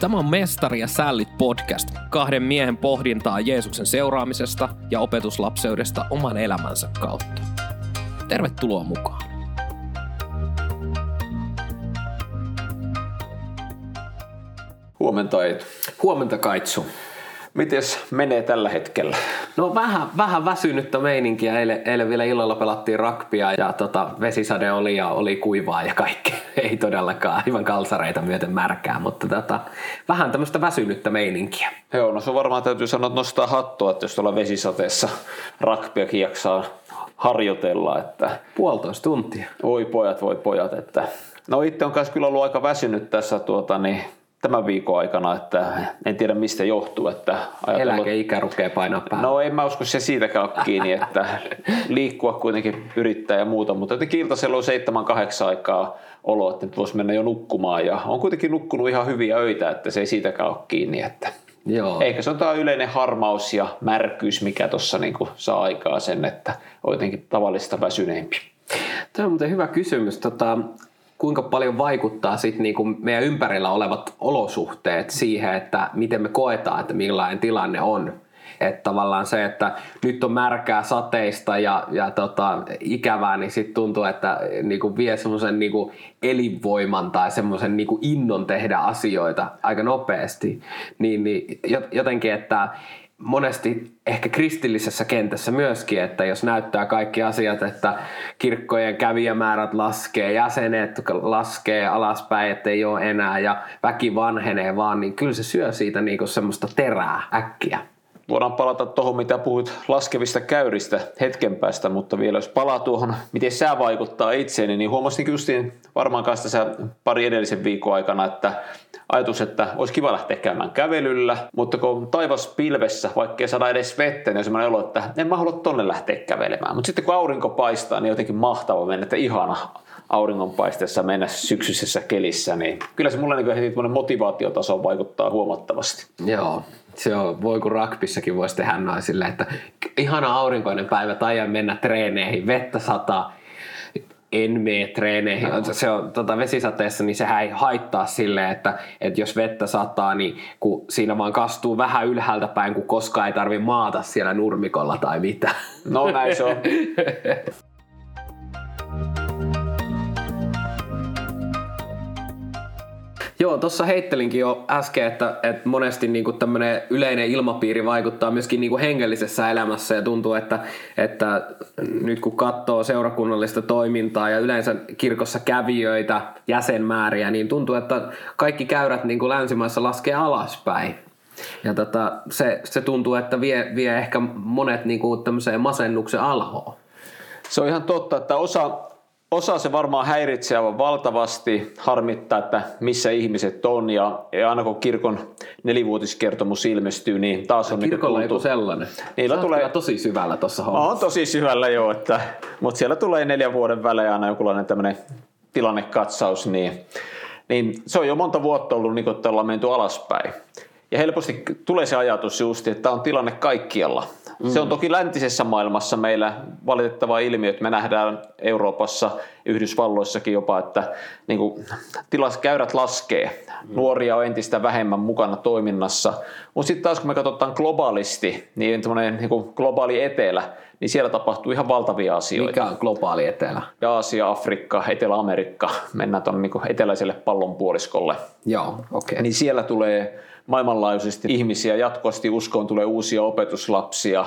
Tämä on Mestari ja Sällit podcast, kahden miehen pohdintaa Jeesuksen seuraamisesta ja opetuslapseudesta oman elämänsä kautta. Tervetuloa mukaan. Huomenta Eetu. Huomenta Kaitsu. Mites menee tällä hetkellä? No vähän, vähän väsynyttä meininkiä. Eilen, eilen vielä illalla pelattiin rakpia ja tota, vesisade oli ja oli kuivaa ja kaikki. Ei todellakaan aivan kalsareita myöten märkää, mutta tota, vähän tämmöistä väsynyttä meininkiä. Joo, no se varmaan täytyy sanoa, että nostaa hattua, että jos tuolla vesisateessa rakpiakin jaksaa harjoitella. Että... Puolitoista tuntia. Oi pojat, voi pojat. Että... No itse on kanssa kyllä ollut aika väsynyt tässä tuota, niin tämän viikon aikana, että en tiedä mistä johtuu. Että Eläkeikä rupeaa painaa päälle. No en mä usko se siitäkään kiinni, että liikkua kuitenkin yrittää ja muuta, mutta jotenkin iltasella on seitsemän kahdeksan aikaa olo, että nyt voisi mennä jo nukkumaan ja on kuitenkin nukkunut ihan hyviä öitä, että se ei siitäkään ole kiinni, että Joo. Eikä se on tämä yleinen harmaus ja märkyys, mikä tuossa niinku saa aikaa sen, että on jotenkin tavallista väsyneempi. Tämä on muuten hyvä kysymys. Tota, kuinka paljon vaikuttaa sit niinku meidän ympärillä olevat olosuhteet siihen, että miten me koetaan, että millainen tilanne on. Että tavallaan se, että nyt on märkää sateista ja, ja tota, ikävää, niin sitten tuntuu, että niinku vie semmoisen niinku elinvoiman tai semmoisen niinku innon tehdä asioita aika nopeasti. Niin, niin jotenkin, että monesti ehkä kristillisessä kentässä myöskin, että jos näyttää kaikki asiat, että kirkkojen kävijämäärät laskee, jäsenet laskee alaspäin, että ei ole enää ja väki vanhenee vaan, niin kyllä se syö siitä niinku semmoista terää äkkiä. Voidaan palata tuohon, mitä puhut laskevista käyristä hetken päästä, mutta vielä jos palaa tuohon, miten sää vaikuttaa itseeni, niin huomasin justiin varmaan kanssa tässä pari edellisen viikon aikana, että ajatus, että olisi kiva lähteä käymään kävelyllä, mutta kun taivas pilvessä, vaikka ei saada edes vettä, niin on semmoinen olo, että en mä halua tonne lähteä kävelemään. Mutta sitten kun aurinko paistaa, niin jotenkin mahtava mennä, että ihana auringonpaisteessa mennä syksyisessä kelissä, niin kyllä se mulle niin heti motivaatiotaso vaikuttaa huomattavasti. Joo, se on, voi kun rakpissakin voisi tehdä noin silleen, että ihana aurinkoinen päivä, tai mennä treeneihin, vettä sataa, en mene treeneihin. No. Se on tota, vesisateessa, niin sehän ei haittaa silleen, että, että jos vettä sataa, niin kun siinä vaan kastuu vähän ylhäältä päin, kun koskaan ei tarvi maata siellä nurmikolla tai mitä. No näin se on. Joo, tuossa heittelinkin jo äsken, että, että monesti niin tämmöinen yleinen ilmapiiri vaikuttaa myöskin niin hengellisessä elämässä ja tuntuu, että, että nyt kun katsoo seurakunnallista toimintaa ja yleensä kirkossa kävijöitä, jäsenmääriä, niin tuntuu, että kaikki käyrät niin kuin länsimaissa laskee alaspäin. Ja tota, se, se tuntuu, että vie, vie ehkä monet niin kuin tämmöiseen masennuksen alhoon. Se on ihan totta, että osa, Osa se varmaan häiritsee aivan valtavasti, harmittaa, että missä ihmiset on ja, ja aina kun kirkon nelivuotiskertomus ilmestyy, niin taas on... Niinku Kirkolla niin sellainen. Niillä tulee tosi syvällä tuossa hommassa. On tosi syvällä joo, että, mutta siellä tulee neljän vuoden välein aina jokinlainen tämmöinen tilannekatsaus, niin, niin se on jo monta vuotta ollut niin että ollaan menty alaspäin. Ja helposti tulee se ajatus just, että on tilanne kaikkialla. Mm. Se on toki läntisessä maailmassa meillä valitettava ilmiö, että me nähdään Euroopassa, Yhdysvalloissakin jopa, että niin kuin, tilas, käyrät laskee. Mm. Nuoria on entistä vähemmän mukana toiminnassa. Mutta sitten taas kun me katsotaan globaalisti, niin, niin kuin globaali etelä, niin siellä tapahtuu ihan valtavia asioita. Mikä on globaali etelä? Aasia, Afrikka, Etelä-Amerikka, mennään tuonne niin eteläiselle pallonpuoliskolle. Joo, okei. Okay. Niin siellä tulee maailmanlaajuisesti ihmisiä, jatkuvasti uskoon tulee uusia opetuslapsia.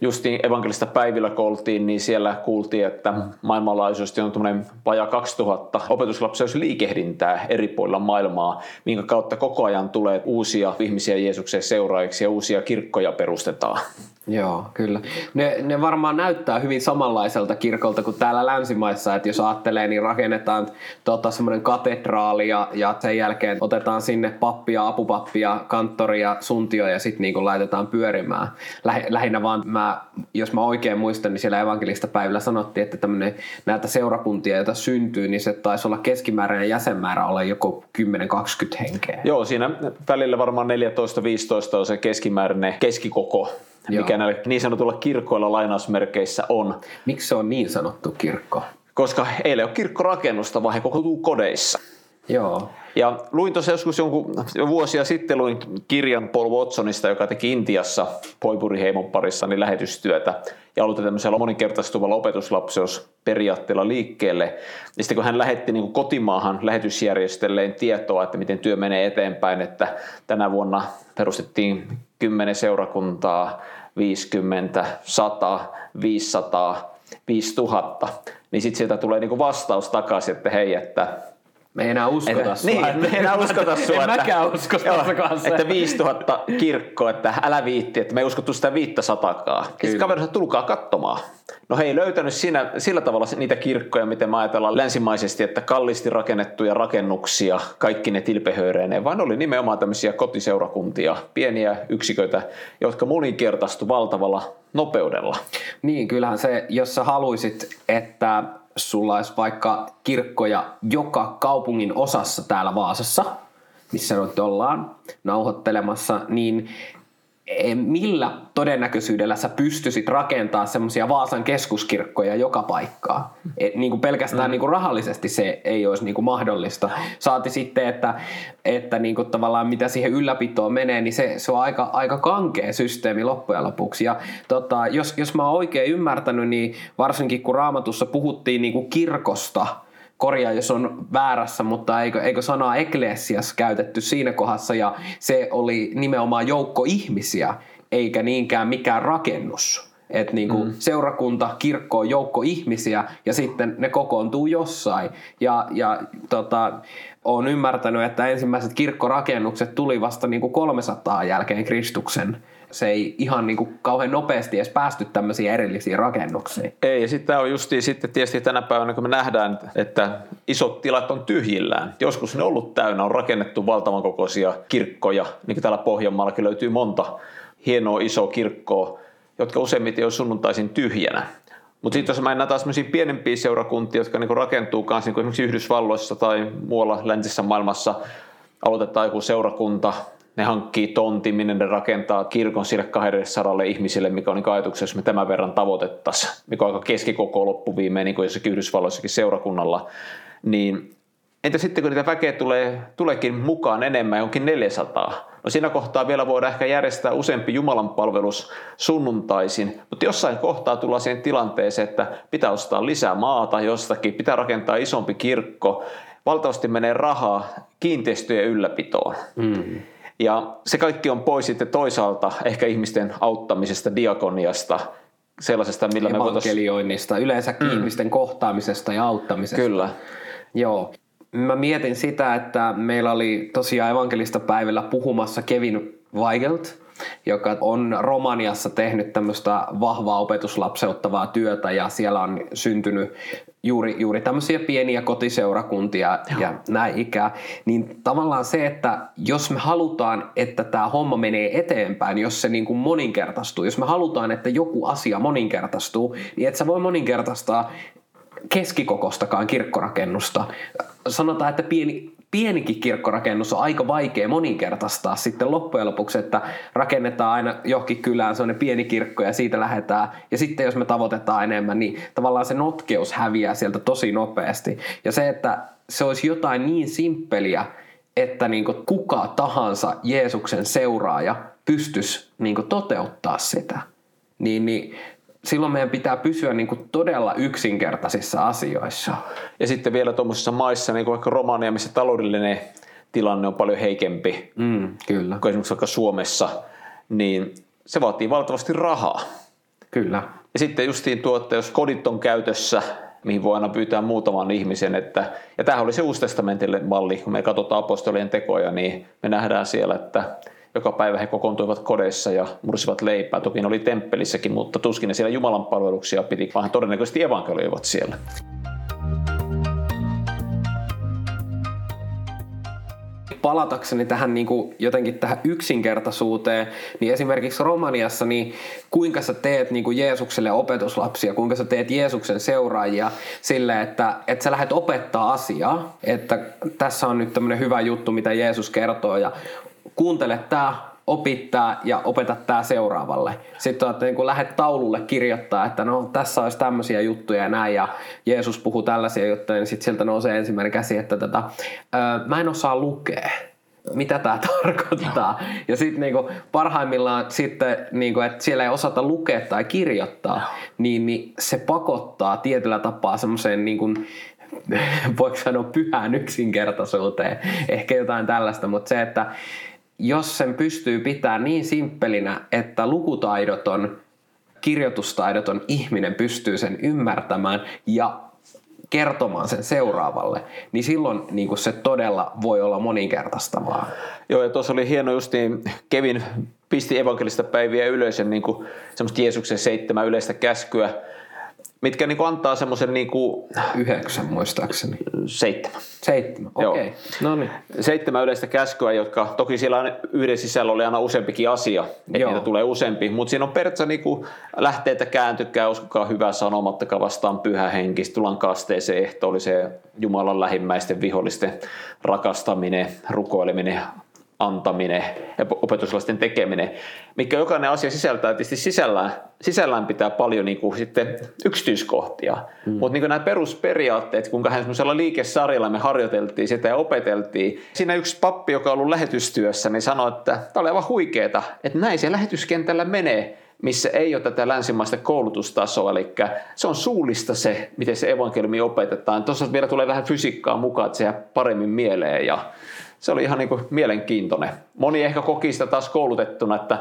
Justiin evankelista päivillä kun oltiin, niin siellä kuultiin, että maailmanlaajuisesti on tuommoinen vajaa 2000 opetuslapsia, jos liikehdintää eri puolilla maailmaa, minkä kautta koko ajan tulee uusia ihmisiä Jeesuksen seuraajiksi ja uusia kirkkoja perustetaan. Joo, kyllä. Ne, ne varmaan näyttää hyvin samanlaiselta kirkolta kuin täällä länsimaissa, että jos ajattelee, niin rakennetaan tota, semmoinen katedraali ja, ja sen jälkeen otetaan sinne pappia, apupappia, kanttoria, suntio ja sitten niin laitetaan pyörimään. Läh, lähinnä vaan, mä, jos mä oikein muistan, niin siellä evankelista päivillä sanottiin, että tämmöinen näitä seurakuntia, joita syntyy, niin se taisi olla keskimääräinen jäsenmäärä olla joko 10-20 henkeä. Joo, siinä välillä varmaan 14-15 on se keskimääräinen keskikoko Joo. mikä näillä niin sanotulla kirkkoilla lainausmerkeissä on. Miksi se on niin sanottu kirkko? Koska ei ole kirkkorakennusta, vaan he kokoontuu kodeissa. Joo. Ja luin tuossa joskus jonkun, jo vuosia sitten luin kirjan Paul Watsonista, joka teki Intiassa Poipuri-heimon parissa niin lähetystyötä ja aloitti tämmöisellä moninkertaistuvalla opetuslapseusperiaatteella liikkeelle. Ja sitten kun hän lähetti niin kuin kotimaahan lähetysjärjestelleen tietoa, että miten työ menee eteenpäin, että tänä vuonna perustettiin 10 seurakuntaa, 50, 100, 500, 5000, niin sitten sieltä tulee niin kuin vastaus takaisin, että hei, että me ei enää uskota että, sua. Niin, me ei enää uskota sua. en mäkään usko kanssa. Että 5000 kirkkoa, että älä viitti, että me ei uskottu sitä 500 Sitten kaveri sanoi, tulkaa katsomaan. No he ei löytänyt siinä, sillä tavalla niitä kirkkoja, miten me ajatellaan länsimaisesti, että kallisti rakennettuja rakennuksia, kaikki ne tilpehööreineen, vaan oli nimenomaan tämmöisiä kotiseurakuntia, pieniä yksiköitä, jotka moninkertaistu valtavalla nopeudella. Niin, kyllähän se, jos sä haluisit, että sulla olisi vaikka kirkkoja joka kaupungin osassa täällä Vaasassa, missä nyt ollaan nauhoittelemassa, niin millä todennäköisyydellä sä pystyisit rakentamaan semmoisia Vaasan keskuskirkkoja joka paikkaa. Et niin kuin pelkästään mm. niin kuin rahallisesti se ei olisi niin kuin mahdollista. Saati sitten, että, että niin kuin tavallaan mitä siihen ylläpitoon menee, niin se, se on aika, aika kankea systeemi loppujen lopuksi. Ja tota, jos, jos mä oon oikein ymmärtänyt, niin varsinkin kun raamatussa puhuttiin niin kuin kirkosta – korjaa, jos on väärässä, mutta eikö, eikö sanaa eklesias käytetty siinä kohdassa ja se oli nimenomaan joukko ihmisiä, eikä niinkään mikään rakennus. Et niin kuin mm. seurakunta, kirkko on joukko ihmisiä ja sitten ne kokoontuu jossain. Ja, ja tota, olen ymmärtänyt, että ensimmäiset kirkkorakennukset tuli vasta niin kuin 300 jälkeen Kristuksen se ei ihan niin kuin kauhean nopeasti edes päästy tämmöisiin erillisiin rakennuksiin. Ei, ja sitten tämä on justiin sitten tietysti tänä päivänä, kun me nähdään, että isot tilat on tyhjillään. Joskus ne on ollut täynnä, on rakennettu valtavan kokoisia kirkkoja, niin kuin täällä Pohjanmaallakin löytyy monta hienoa isoa kirkkoa, jotka useimmiten on sunnuntaisin tyhjänä. Mutta sitten jos mennään taas pienempiä seurakuntia, jotka niinku rakentuu kanssa niinku esimerkiksi Yhdysvalloissa tai muualla läntisessä maailmassa, aloitetaan joku seurakunta, ne hankkii tontin, minne ne rakentaa kirkon sille 200 ihmisille, mikä on niin ajatuksessa, jos me tämän verran tavoitettaisiin, mikä on aika keskikoko loppuviimeen, niin kuin jossakin Yhdysvalloissakin seurakunnalla, niin entä sitten kun niitä väkeä tulee, tuleekin mukaan enemmän, jonkin 400, no siinä kohtaa vielä voidaan ehkä järjestää useampi Jumalan palvelus sunnuntaisin, mutta jossain kohtaa tullaan siihen tilanteeseen, että pitää ostaa lisää maata jostakin, pitää rakentaa isompi kirkko, valtavasti menee rahaa kiinteistöjen ylläpitoon. Mm. Ja se kaikki on pois sitten toisaalta ehkä ihmisten auttamisesta, diakoniasta, sellaisesta, millä me voitaisiin... yleensäkin mm. ihmisten kohtaamisesta ja auttamisesta. Kyllä. Joo. Mä mietin sitä, että meillä oli tosiaan evankelista päivällä puhumassa Kevin Weigelt, joka on Romaniassa tehnyt tämmöistä vahvaa opetuslapseuttavaa työtä ja siellä on syntynyt juuri, juuri tämmöisiä pieniä kotiseurakuntia Joo. ja näin ikää, niin tavallaan se, että jos me halutaan, että tämä homma menee eteenpäin, jos se niin kuin moninkertaistuu, jos me halutaan, että joku asia moninkertaistuu, niin et sä voi moninkertaistaa keskikokostakaan kirkkorakennusta. Sanotaan, että pieni, pienikin kirkkorakennus on aika vaikea moninkertaistaa sitten loppujen lopuksi, että rakennetaan aina johonkin kylään sellainen pieni kirkko ja siitä lähdetään. Ja sitten jos me tavoitetaan enemmän, niin tavallaan se notkeus häviää sieltä tosi nopeasti. Ja se, että se olisi jotain niin simppeliä, että niin kuka tahansa Jeesuksen seuraaja pystyisi niin toteuttaa sitä, niin, niin silloin meidän pitää pysyä niin kuin todella yksinkertaisissa asioissa. Ja sitten vielä tuommoisissa maissa, niin kuin vaikka Romania, missä taloudellinen tilanne on paljon heikempi mm, kyllä. kuin esimerkiksi vaikka Suomessa, niin se vaatii valtavasti rahaa. Kyllä. Ja sitten justiin tuo, että jos kodit on käytössä, mihin voi aina pyytää muutaman ihmisen, että, ja tämähän oli se uusi testamentille malli, kun me katsotaan apostolien tekoja, niin me nähdään siellä, että joka päivä he kokoontuivat kodeissa ja mursivat leipää. Toki ne oli temppelissäkin, mutta tuskin ne siellä Jumalan palveluksia piti, vaan todennäköisesti evankelioivat siellä. Palatakseni tähän niin kuin jotenkin tähän yksinkertaisuuteen, niin esimerkiksi Romaniassa, niin kuinka sä teet niin kuin Jeesukselle opetuslapsia, kuinka sä teet Jeesuksen seuraajia sille, että, että sä lähdet opettaa asiaa, että tässä on nyt tämmöinen hyvä juttu, mitä Jeesus kertoo ja kuuntele tämä, opittaa ja opeta tämä seuraavalle. Sitten että niin lähdet taululle kirjoittaa, että no tässä olisi tämmöisiä juttuja ja näin ja Jeesus puhuu tällaisia juttuja, niin sitten sieltä nousee ensimmäinen käsi, että tätä, öö, mä en osaa lukea mitä tämä tarkoittaa. Ja sitten niinku parhaimmillaan sitten, niinku, että siellä ei osata lukea tai kirjoittaa, niin, niin se pakottaa tietyllä tapaa semmoiseen niinku, voiko sanoa pyhään yksinkertaisuuteen, ehkä jotain tällaista, mutta se, että jos sen pystyy pitämään niin simppelinä, että lukutaidoton, kirjoitustaidoton ihminen pystyy sen ymmärtämään ja kertomaan sen seuraavalle, niin silloin niin kuin se todella voi olla moninkertaistavaa. Joo, ja tuossa oli hieno just niin, Kevin pisti evankelista päiviä ylös ja niin kuin, semmoista Jeesuksen seitsemän yleistä käskyä, mitkä niin kuin antaa semmoisen... Niin kuin, Yhdeksän muistaakseni. Seitsemän. Seitsemän, okei. Okay. No niin. Seitsemän yleistä käskyä, jotka toki siellä yhden sisällä oli aina useampikin asia, että Joo. niitä tulee useampi, mutta siinä on periaatteessa niin kuin lähteitä kääntykää, uskokaa hyvää sanomattakaan vastaan pyhä henki, tullaan kasteeseen ehtoolliseen Jumalan lähimmäisten vihollisten rakastaminen, rukoileminen, antaminen ja opetuslasten tekeminen, mikä jokainen asia sisältää, tietysti sisällään, sisällään pitää paljon niin kuin sitten yksityiskohtia, mm. mutta niin nämä perusperiaatteet, kuinka hän semmoisella liikesarjalla me harjoiteltiin sitä ja opeteltiin. Siinä yksi pappi, joka on ollut lähetystyössä, niin sanoi, että tämä oli aivan huikeeta, että näin se lähetyskentällä menee, missä ei ole tätä länsimaista koulutustasoa, eli se on suullista se, miten se evankeliumi opetetaan. Tuossa vielä tulee vähän fysiikkaa mukaan, että se jää paremmin mieleen ja se oli ihan niin kuin mielenkiintoinen. Moni ehkä koki sitä taas koulutettuna, että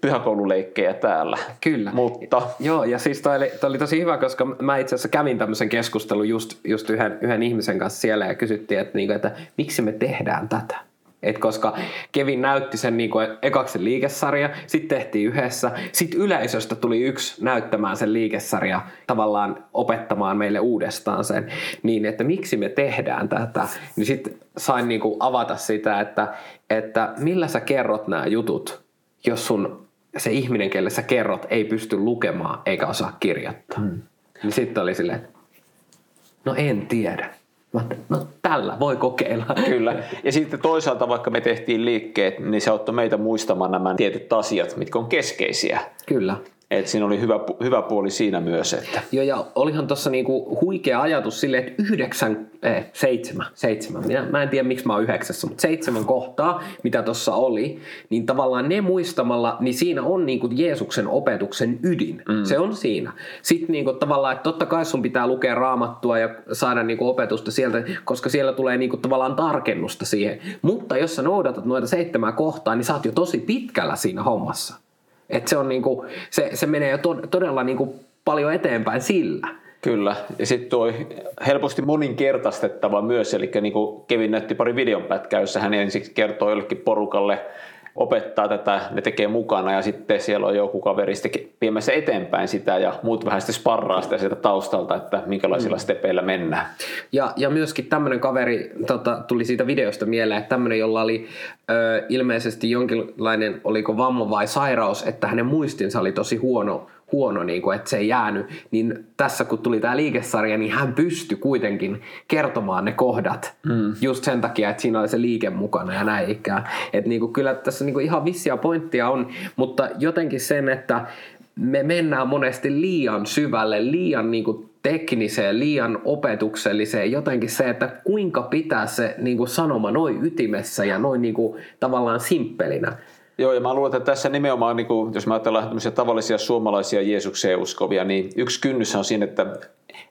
pyhäkoululeikkejä täällä. Kyllä. Mutta... Joo, ja siis toi oli, toi oli tosi hyvä, koska mä itse asiassa kävin tämmöisen keskustelun just, just yhden, yhden ihmisen kanssa siellä ja kysyttiin, että, niin kuin, että miksi me tehdään tätä. Et koska Kevin näytti sen niin kuin ekaksi liikesarja, sitten tehtiin yhdessä, sitten yleisöstä tuli yksi näyttämään sen liikesarja, tavallaan opettamaan meille uudestaan sen, niin että miksi me tehdään tätä, niin sitten sain niin kuin avata sitä, että, että millä sä kerrot nämä jutut, jos sun se ihminen, kelle sä kerrot, ei pysty lukemaan eikä osaa kirjoittaa. Hmm. Niin sitten oli silleen, no en tiedä. Mä no tällä voi kokeilla. Kyllä. Ja sitten toisaalta vaikka me tehtiin liikkeet, niin se auttoi meitä muistamaan nämä tietyt asiat, mitkä on keskeisiä. Kyllä. Et siinä oli hyvä, hyvä puoli siinä myös. Että. Joo, ja olihan tuossa niinku huikea ajatus sille, että yhdeksän, eh, seitsemän, seitsemän, minä, mä en tiedä miksi mä oon yhdeksässä, mutta seitsemän kohtaa, mitä tuossa oli, niin tavallaan ne muistamalla, niin siinä on niinku Jeesuksen opetuksen ydin. Mm. Se on siinä. Sitten niinku tavallaan, että totta kai sun pitää lukea raamattua ja saada niinku opetusta sieltä, koska siellä tulee niinku tavallaan tarkennusta siihen. Mutta jos sä noudatat noita seitsemää kohtaa, niin sä oot jo tosi pitkällä siinä hommassa. Et se, on niinku, se, se menee jo to, todella niinku paljon eteenpäin sillä. Kyllä, ja sitten tuo helposti moninkertaistettava myös, eli niin kuin Kevin näytti pari videonpätkää, jossa hän ensin kertoo jollekin porukalle opettaa tätä, ne tekee mukana ja sitten siellä on joku kaveri viemässä eteenpäin sitä ja muut vähän sitten sparraa sitä sieltä taustalta, että minkälaisilla mm. stepeillä mennään. Ja, ja myöskin tämmöinen kaveri tota, tuli siitä videosta mieleen, että tämmöinen, jolla oli ö, ilmeisesti jonkinlainen, oliko vamma vai sairaus, että hänen muistinsa oli tosi huono, huono, niin kuin, että se ei jäänyt, niin tässä kun tuli tämä liikesarja, niin hän pystyi kuitenkin kertomaan ne kohdat mm. just sen takia, että siinä oli se liike mukana ja näin ikään. Että niin kuin, kyllä tässä niin kuin ihan vissiä pointtia on, mutta jotenkin sen, että me mennään monesti liian syvälle, liian niin kuin tekniseen, liian opetukselliseen, jotenkin se, että kuinka pitää se niin kuin sanoma noin ytimessä ja noin niin kuin, tavallaan simppelinä. Joo, ja mä luulen, että tässä nimenomaan, niin kuin, jos mä ajatellaan tavallisia suomalaisia Jeesukseen uskovia, niin yksi kynnys on siinä, että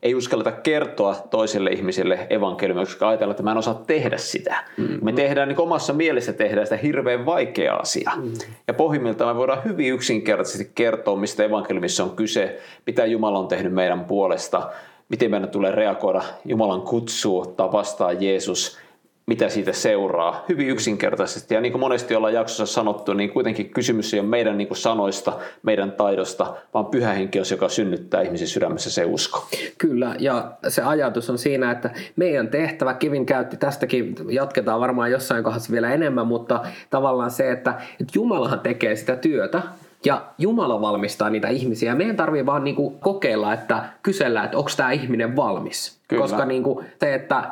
ei uskalleta kertoa toiselle ihmiselle evankeliumia, koska ajatellaan, että mä en osaa tehdä sitä. Mm-hmm. Me tehdään niin omassa mielessä tehdään sitä hirveän vaikea asia. Mm-hmm. Ja pohjimmiltaan me voidaan hyvin yksinkertaisesti kertoa, mistä evankeliumissa on kyse, mitä Jumala on tehnyt meidän puolesta, miten meidän tulee reagoida Jumalan kutsuun, ottaa vastaan Jeesus – mitä siitä seuraa. Hyvin yksinkertaisesti. Ja niin kuin monesti ollaan jaksossa sanottu, niin kuitenkin kysymys ei ole meidän niin kuin sanoista, meidän taidosta, vaan pyhä henki on, joka synnyttää ihmisen sydämessä se usko. Kyllä, ja se ajatus on siinä, että meidän tehtävä, Kevin käytti tästäkin, jatketaan varmaan jossain kohdassa vielä enemmän, mutta tavallaan se, että, että Jumalahan tekee sitä työtä, ja Jumala valmistaa niitä ihmisiä. Meidän tarvii vaan niinku kokeilla, että kysellä, että onko tämä ihminen valmis. Kyllä. Koska niinku se, että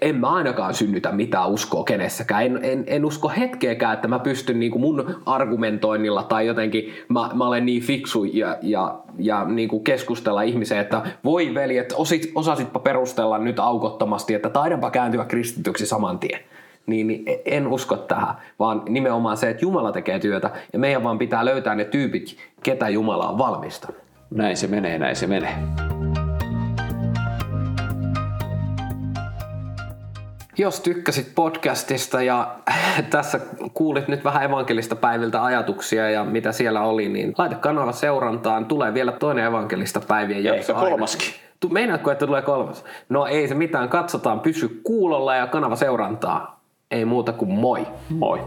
en mä ainakaan synnytä mitään uskoa kenessäkään. En, en, en usko hetkeäkään, että mä pystyn niin kuin mun argumentoinnilla tai jotenkin mä, mä olen niin fiksu ja, ja, ja niin kuin keskustella ihmiseen, että voi veli, että osit, osasitpa perustella nyt aukottomasti, että taidanpa kääntyä kristityksi saman tien. Niin, niin en usko tähän, vaan nimenomaan se, että Jumala tekee työtä ja meidän vaan pitää löytää ne tyypit, ketä Jumala on valmistanut. Näin se menee, näin se menee. Jos tykkäsit podcastista ja tässä kuulit nyt vähän evankelista päiviltä ajatuksia ja mitä siellä oli, niin laita kanava seurantaan. Tulee vielä toinen evankelista päivien jakso. Ehkä kolmaskin. Meinaatko, että tulee kolmas? No ei se mitään, katsotaan, pysy kuulolla ja kanava seurantaa. Ei muuta kuin moi. Moi.